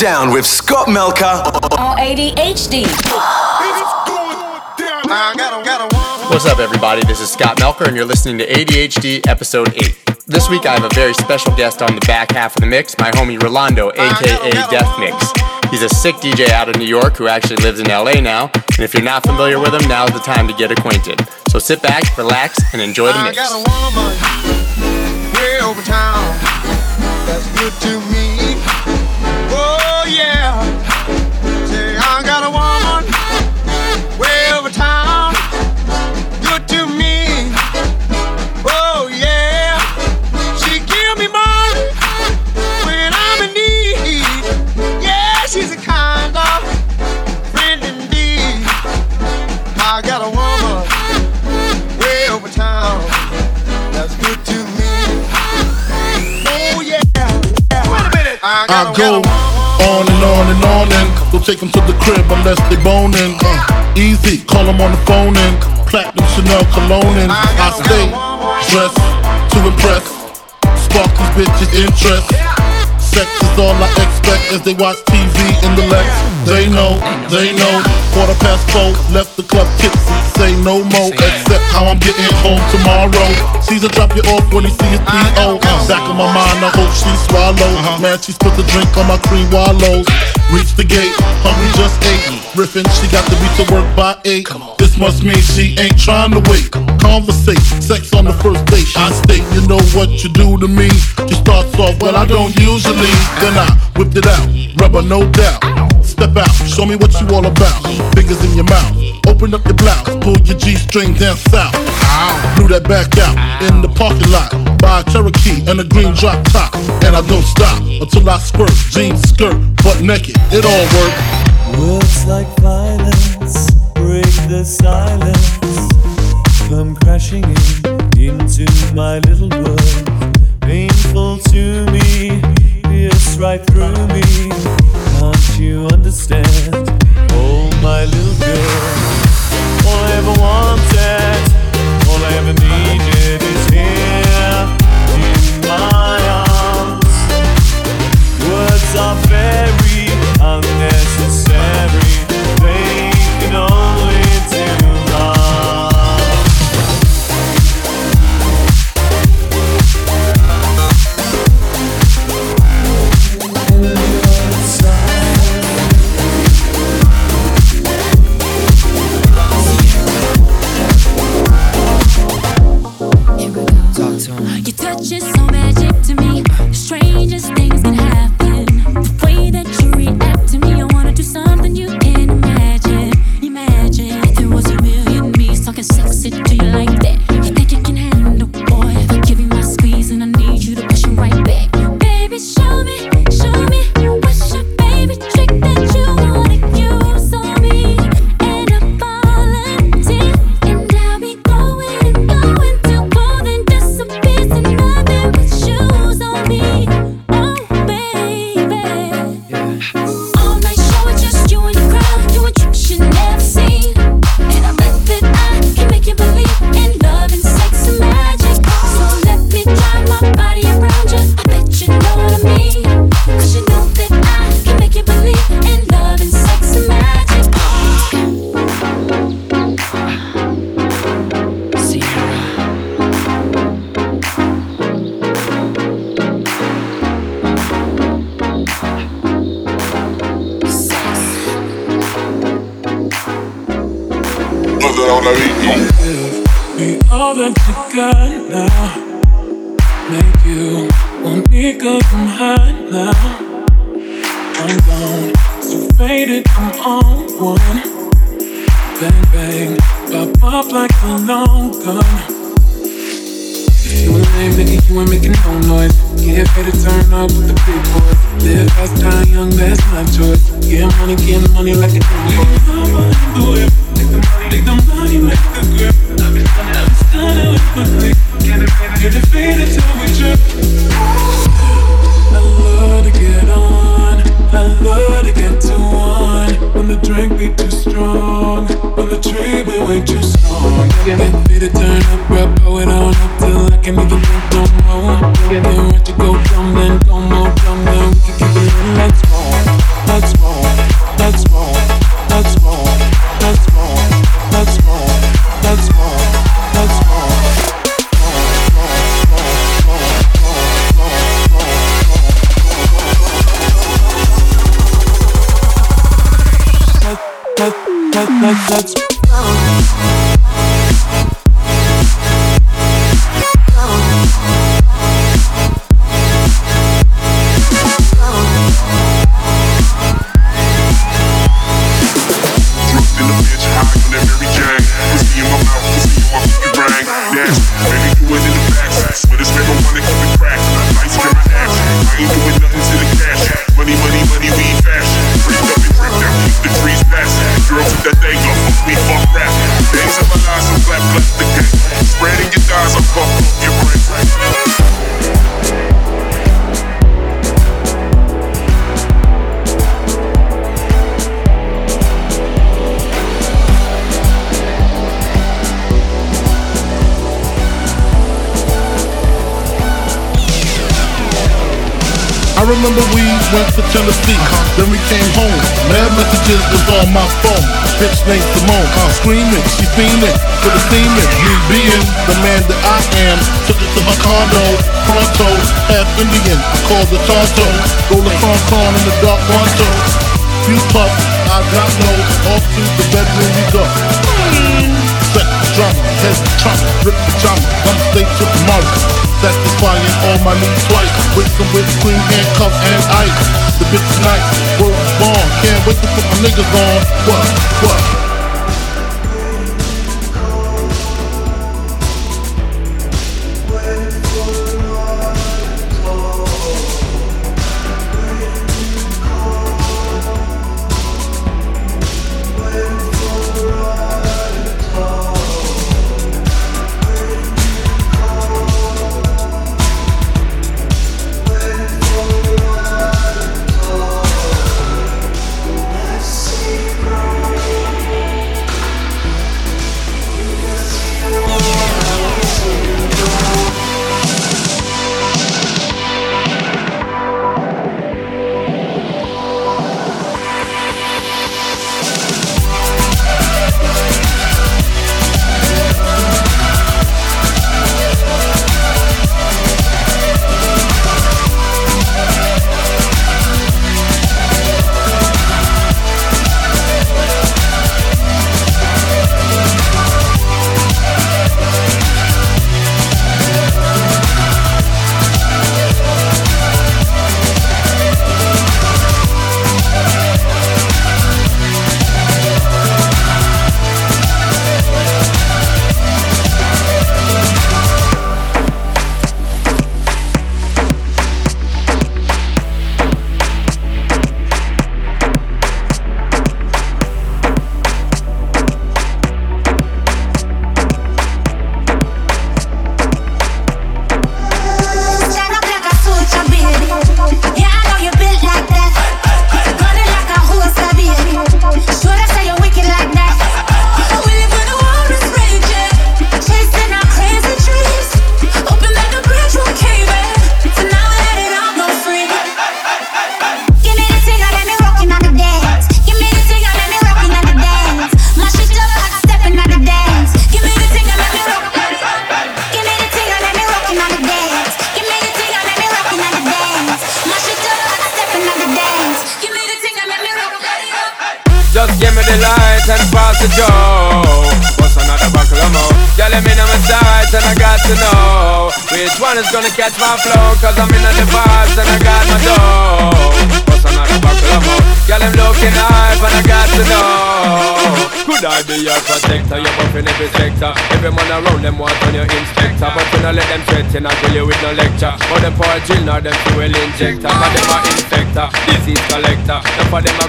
Down with Scott Melker on ADHD. What's up, everybody? This is Scott Melker, and you're listening to ADHD Episode 8. This week, I have a very special guest on the back half of the mix, my homie Rolando, aka Death Mix. He's a sick DJ out of New York who actually lives in LA now, and if you're not familiar with him, now's the time to get acquainted. So sit back, relax, and enjoy the mix. I, go on and on and on and don't take them to the crib unless they boning. Uh, easy, call them on the phone and platinum Chanel cologne and I stay dressed to impress, spark these bitches interest. Sex is all I expect as they watch TV in the Lex. They know, they know. Quarter past four, left the club tipsy. Say no more, except how I'm getting home tomorrow. Caesar drop you off when he see his P.O. Back of my mind, I hope she swallow. Man, she spilled the drink on my cream wallows. Reach the gate, hungry just ate. Riffin', she got to be to work by eight. This must mean she ain't trying to wait. Conversation, sex on the first date. I state, you know what you do to me. She starts off, well, I don't usually leave, then I whipped it out. Rubber, no doubt. Step out, show me what you all about. Fingers in your mouth, open up your blouse, pull your G string down south. Blew that back out in the parking lot. Buy a Cherokee and a green drop top. And I don't stop until I squirt. Jeans, skirt, butt naked, it all works. Words like violence break the silence. Come crashing in into my little world. Painful to me right through me. Can't you understand? Oh, my little girl. All I ever wanted, all I ever needed all that you got now. Make you want me good from high now. I'm gone, so faded, I'm on one. Bang bang, pop up like a long gun. You ain't lame, nigga, you ain't making no noise. Get paid to turn up with the big boys. Live fast, die young, that's my choice. Get money, get money like a new boy. Take the money, make the grip. Can't defeat it, till no more. Then watch it go dumb, then go more dumb, then went to Tennessee, then we came home. Mad messages was on my phone. Bitch named Simone, uh, screaming, she fiending for the semen. Me being the man that I am, took it to her condo, pronto, half Indian, I called the Tonto. Roll the con con in the dark Ronto. Few puffs, I got no, off to the bedroom we go. Head trauma, rip the drama, I'm straight to market satisfying all my needs twice with some whipped cream, handcuffs, and ice. The bitch nice, word born. Can't wait to put my niggas on. What? What?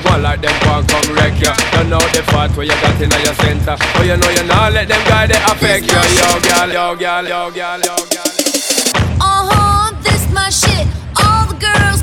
Going like them want come wreck ya. Don't know the part where you got in your center. But you know you not let them guy they affect you. Yo, girl, yo, girl, yo, girl, yo, girl uh-huh, my shit. All the girls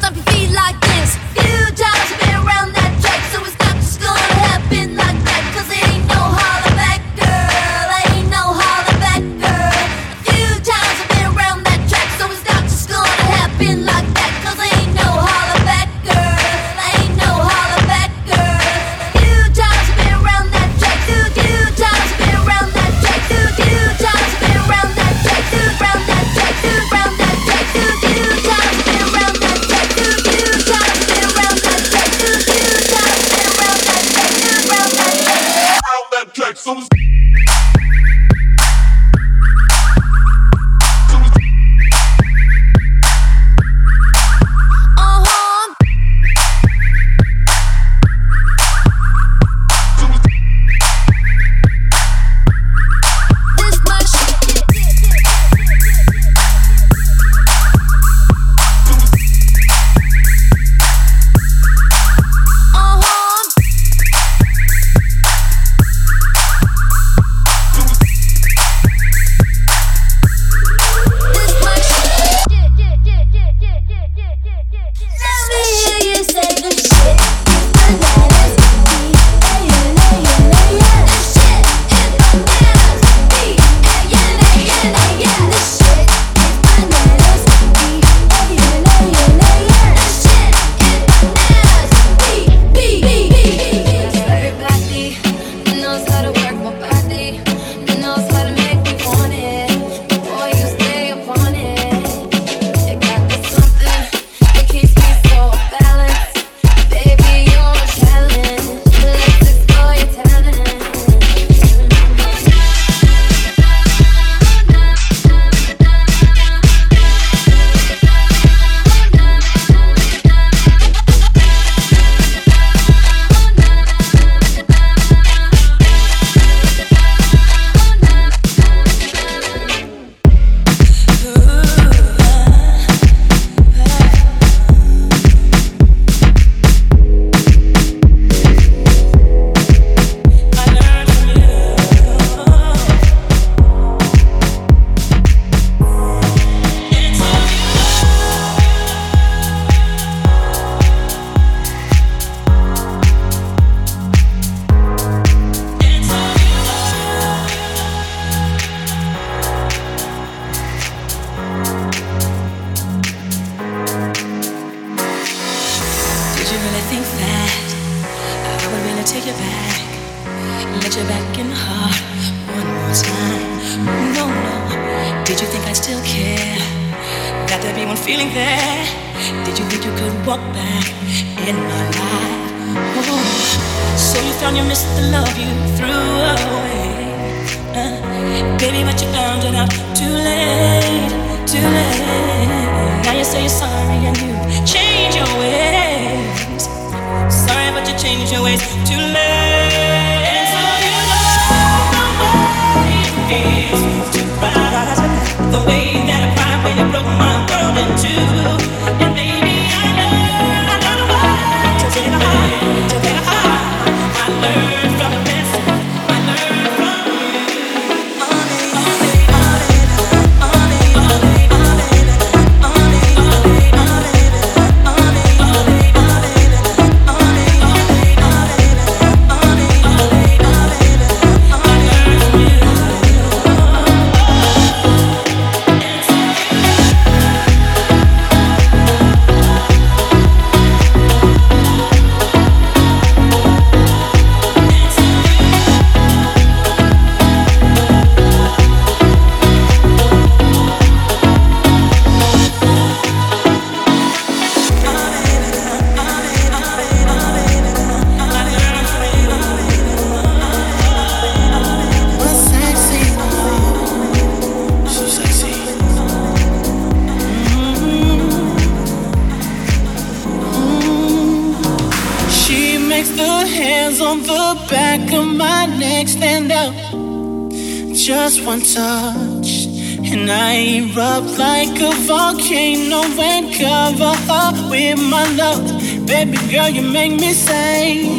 Baby girl, you make me say.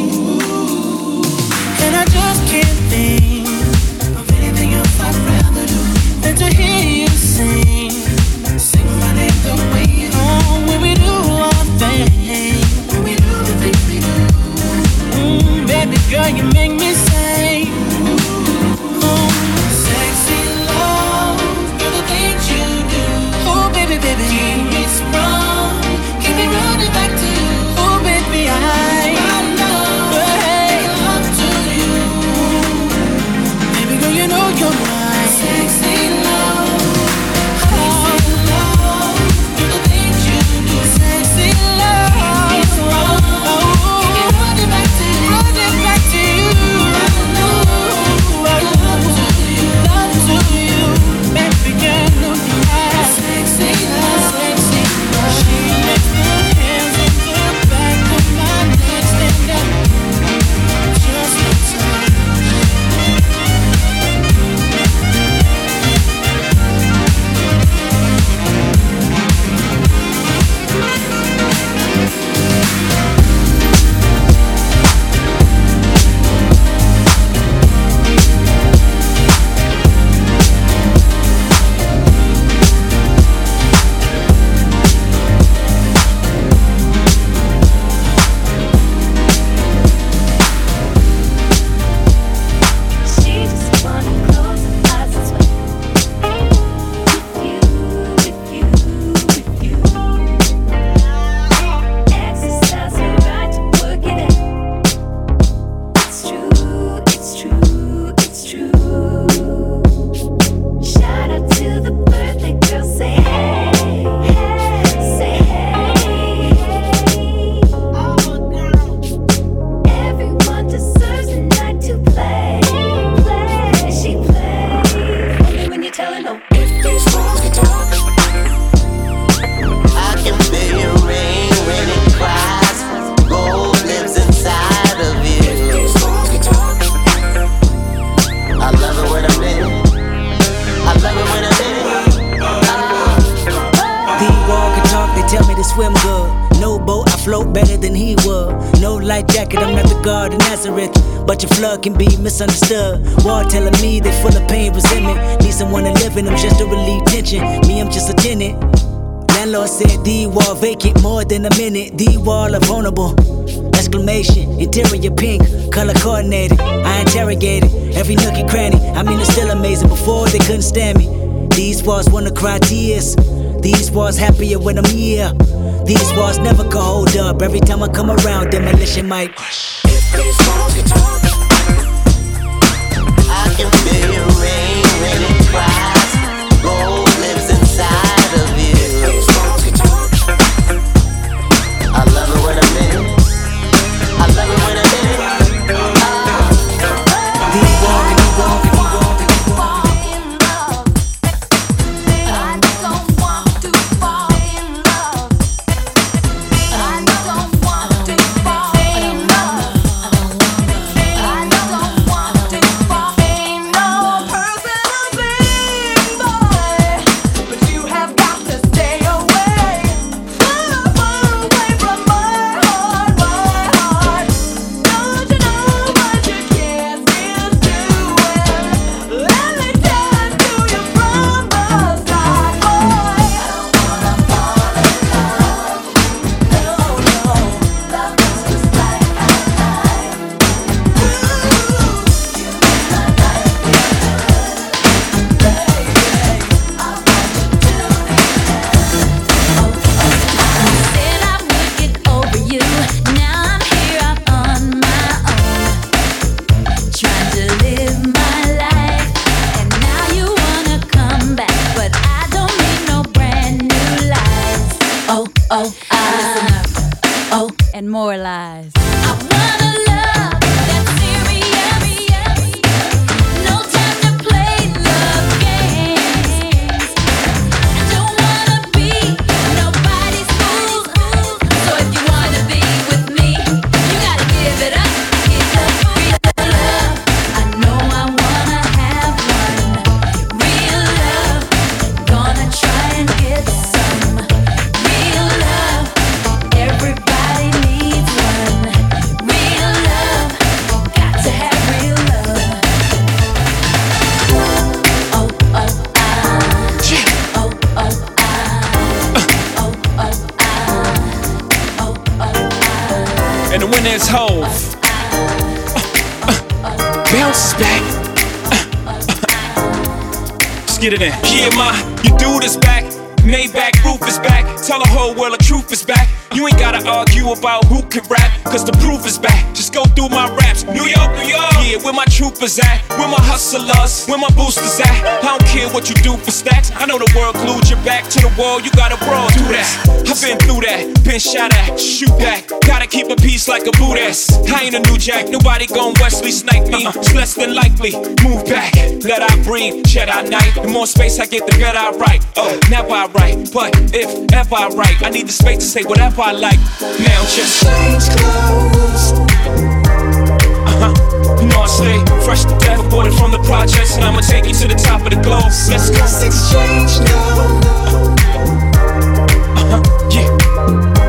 Me, I'm just a tenant. Landlord said the wall vacant more than a minute. The wall are vulnerable. Exclamation, interior pink, color coordinated. I interrogated every nook and cranny. I mean, it's still amazing. Before they couldn't stand me. These walls wanna cry tears. These walls happier when I'm here. These walls never could hold up. Every time I come around, demolition might. If these walls I can feel rain when it cries. Hustlers? Where my boosters at? I don't care what you do for stacks. I know the world glued your back to the wall. You gotta brawl through that. I've been through that. Been shot at. Shoot back. Gotta keep a peace like a Buddhist. I ain't a new jack. Nobody gon' Wesley snipe me. Uh-uh. It's less than likely. Move back. Let I breathe. Jedi Knight. The more space I get, the better I write. Uh, oh, never I write. But if ever I write, I need the space to say whatever I like. Now just change clothes. Stay fresh to death, aborted from the projects, and I'ma take you to the top of the globe. Let's go. exchange now. Uh-huh. Yeah.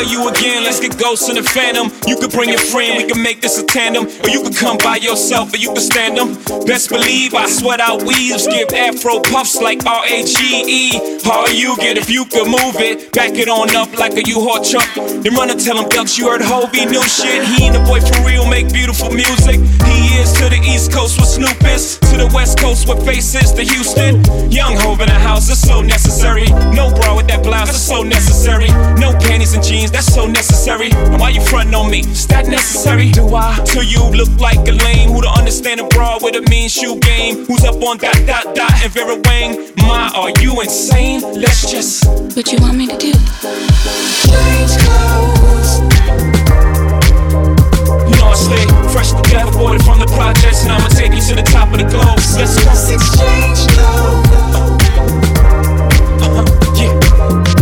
Tell you again, let's get ghosts in the phantom. You could bring your friend, we can make this a tandem. Or you can come by yourself, or you can stand them. Best believe I sweat out weaves, give afro puffs like R A G E. How you get if you could move it? Back it on up like a U-Haul truck. Then run and tell him, Ducks, you heard Hobie, new shit. He ain't a boy for real, make beautiful music. He is to the East Coast with Snoop is, to the West Coast with faces to Houston. Young Hove in the house, is so necessary. No bra with that blouse, is so necessary. No panties and jeans, that's so necessary. And why you frontin' on me? Is that necessary? Do I? To you look like a lame who don't understand a broad with a mean shoe game. Who's up on dot dot dot and Vera Wang? My, are you insane? Let's just What you want me to do? change clothes. You know I stay fresh to death, aborted from the projects, and I'ma take you to the top of the globe. Let's go. exchange now. Uh-huh. Yeah.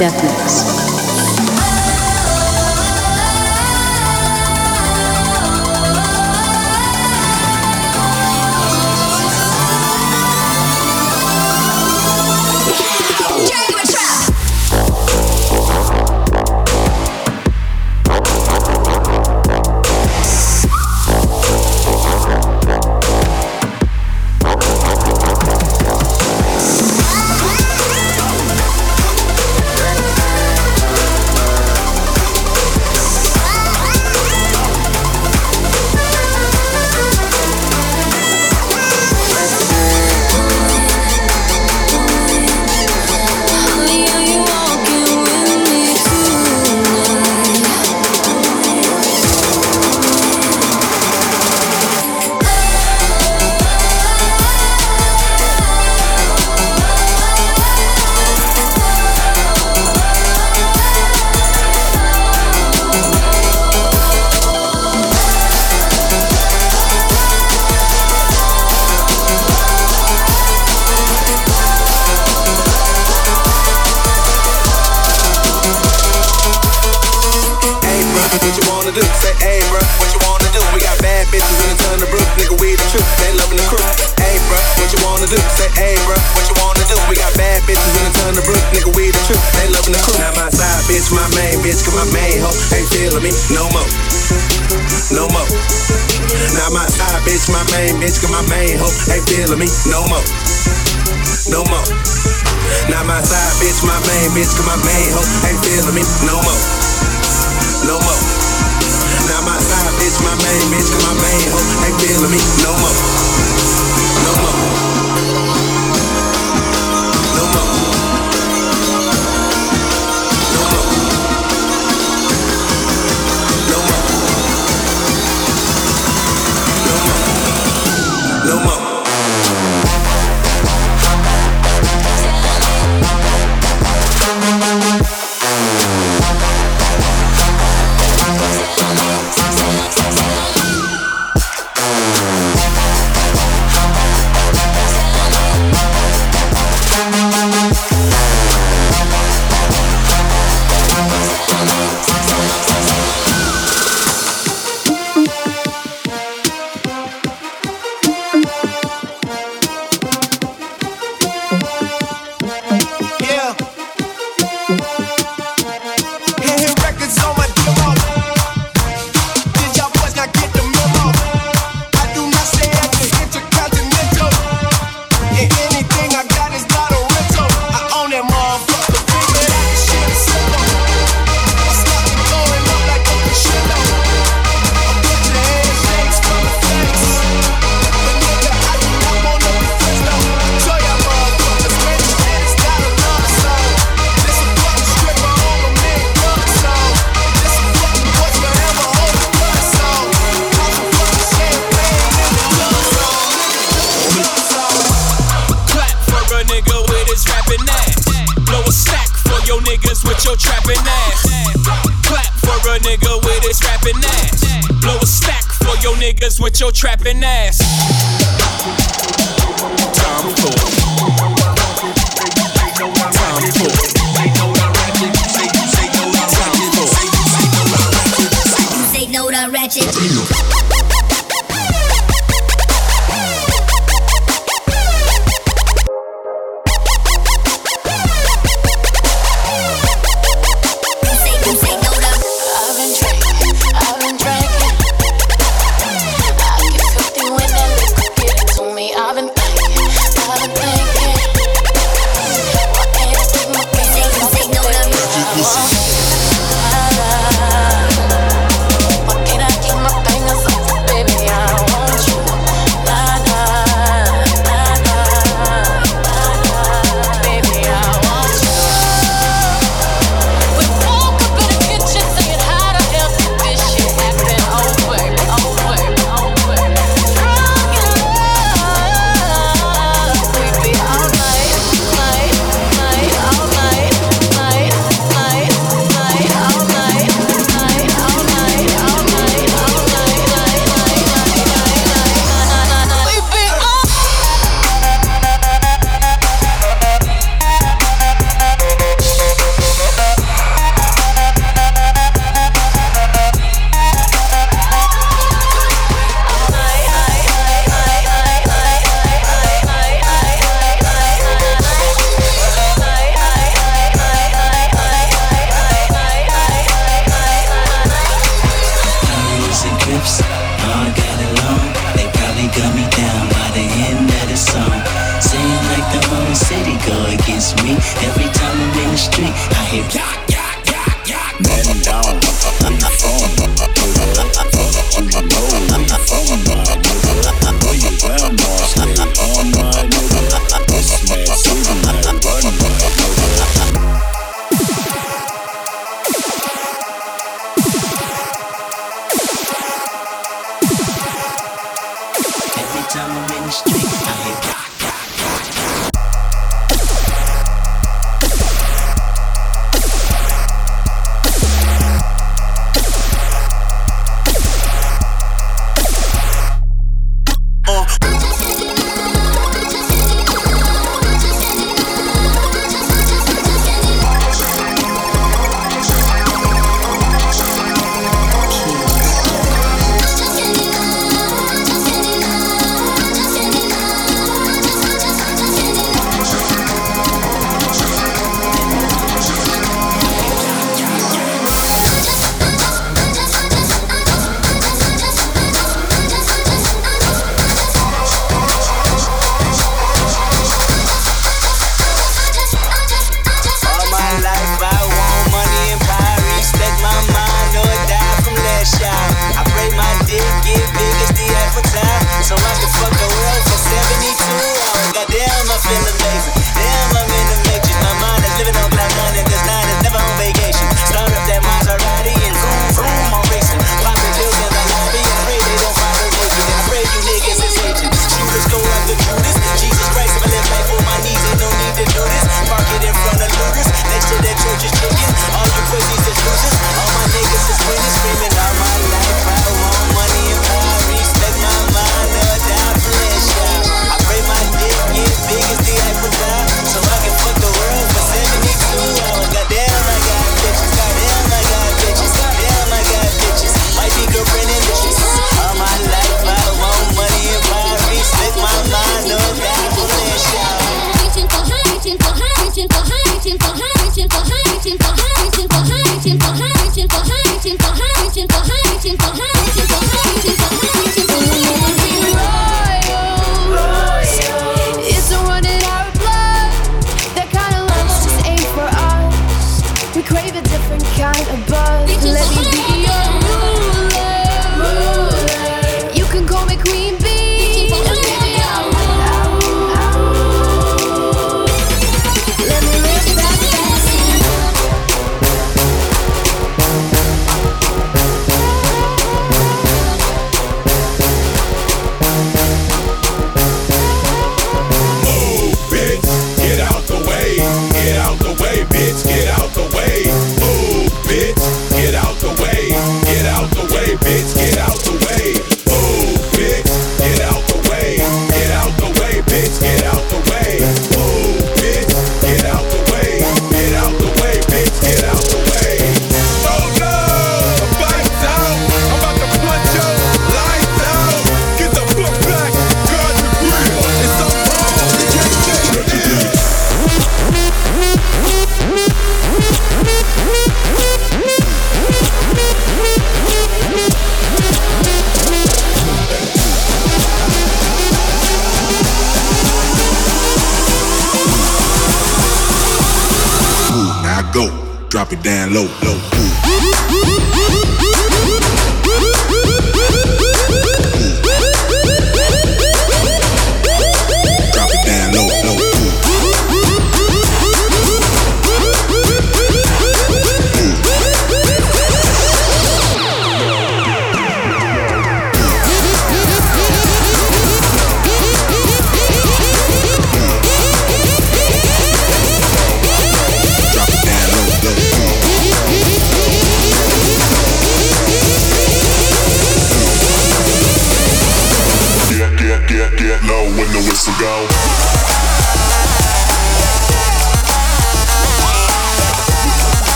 Death. Feeling me no more.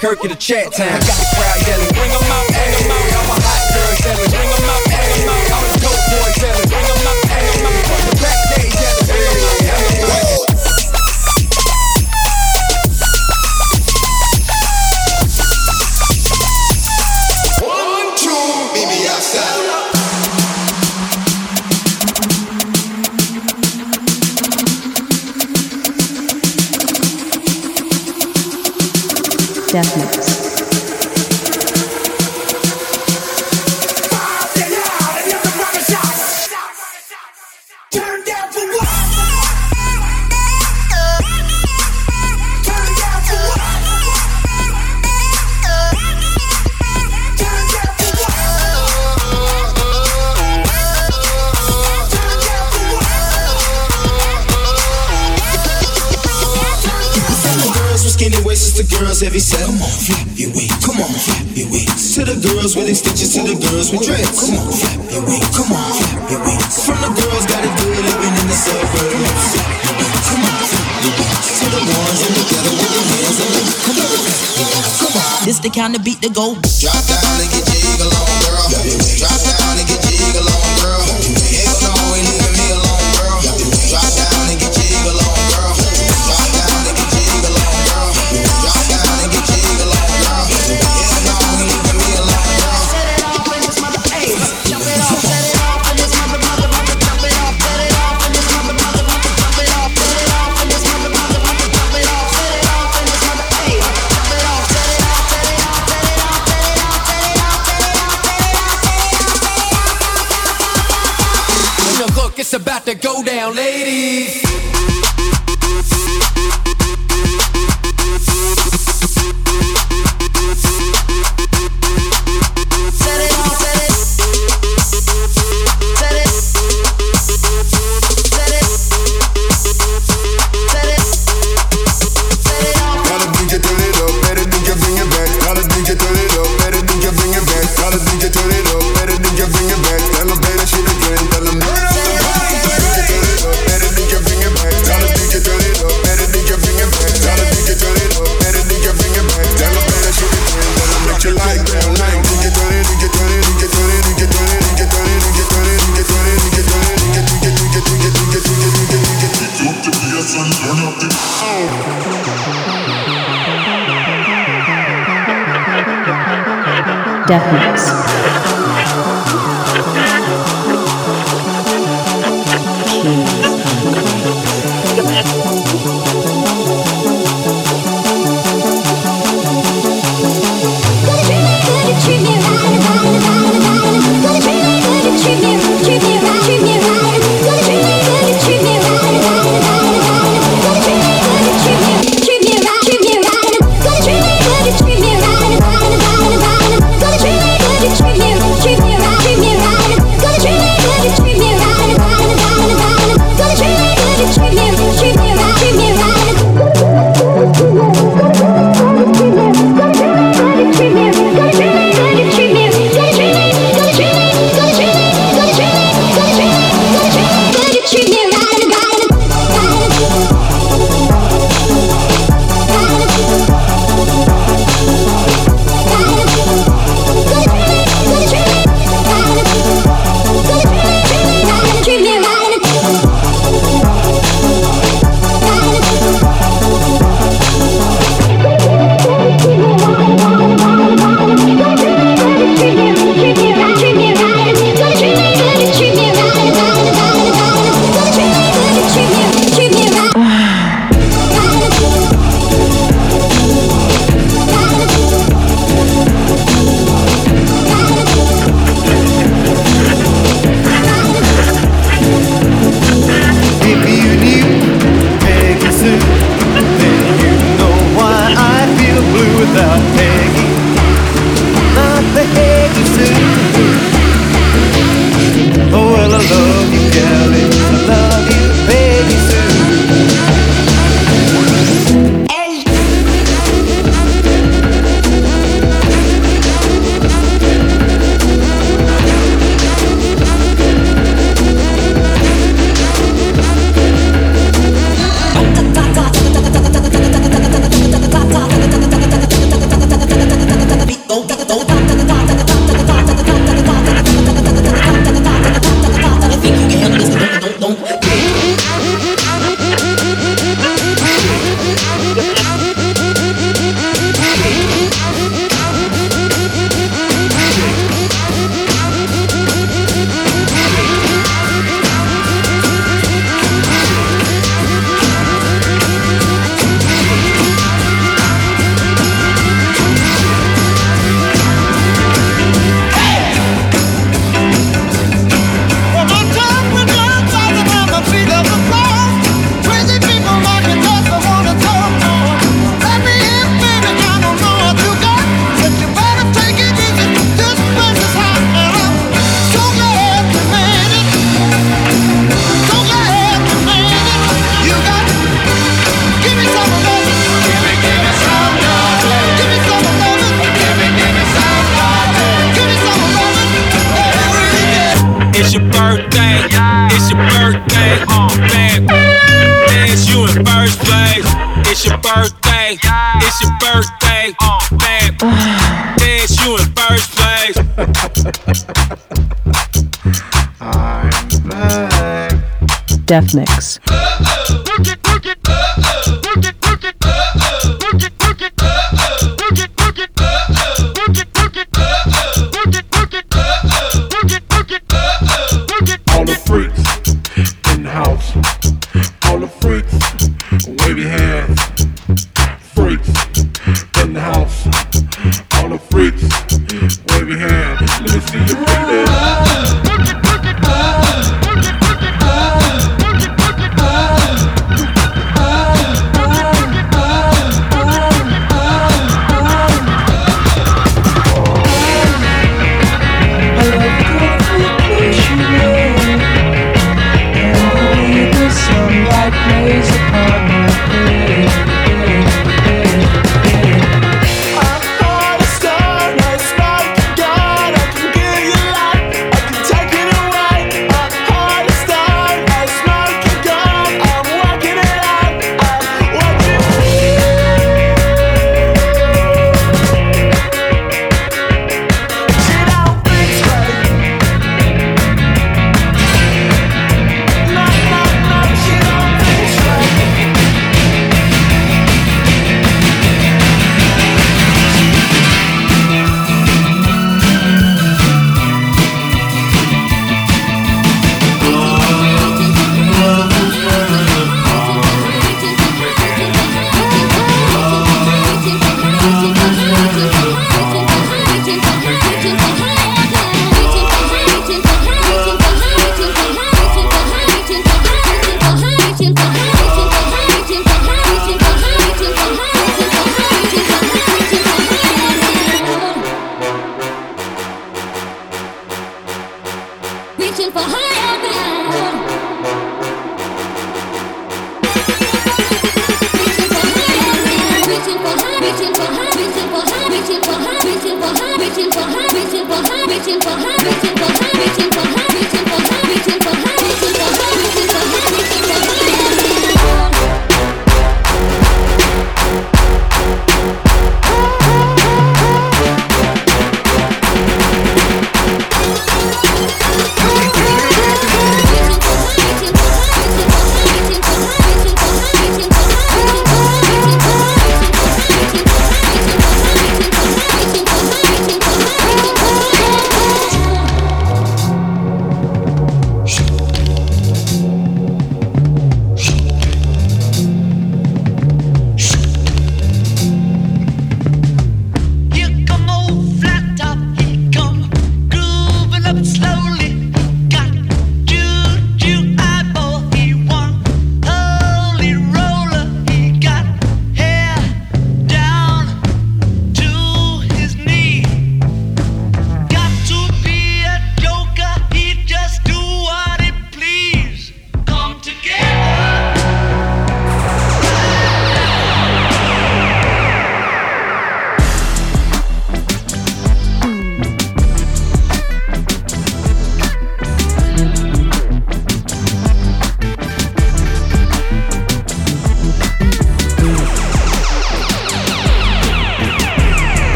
Albuquerque to Chat Town. Cosmic. time to beat the go. Death Mix.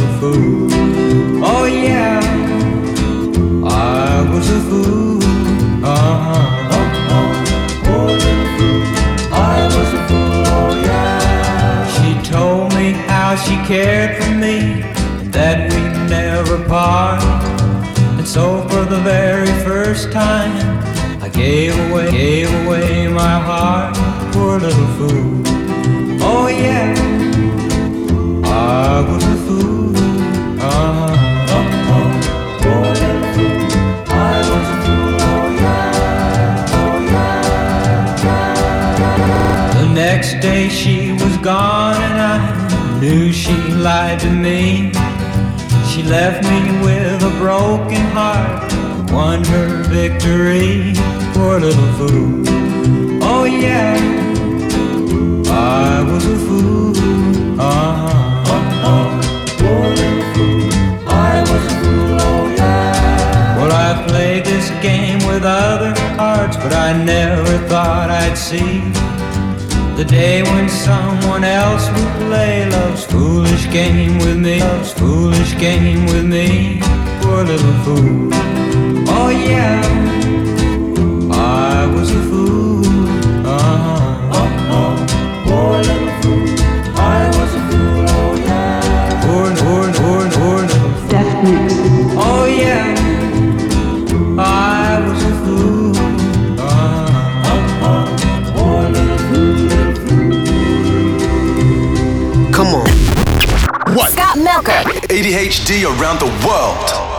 Little fool. Oh yeah, I was a fool. Uh-huh. Oh, oh, fool. I was a fool. Oh yeah. She told me how she cared for me, and that we'd never part. And so for the very first time, I gave away, gave away my heart. Poor little fool. Oh yeah, day she was gone, and I knew she lied to me. She left me with a broken heart, won her victory. Poor little fool. Oh yeah, I was a fool. Uh-huh. Poor little fool. I was a fool. Oh yeah. Well, I played this game with other hearts, but I never thought I'd see. The day when someone else would play love's foolish game with me, love's foolish game with me, poor little fool. Oh yeah, ADHD around the world.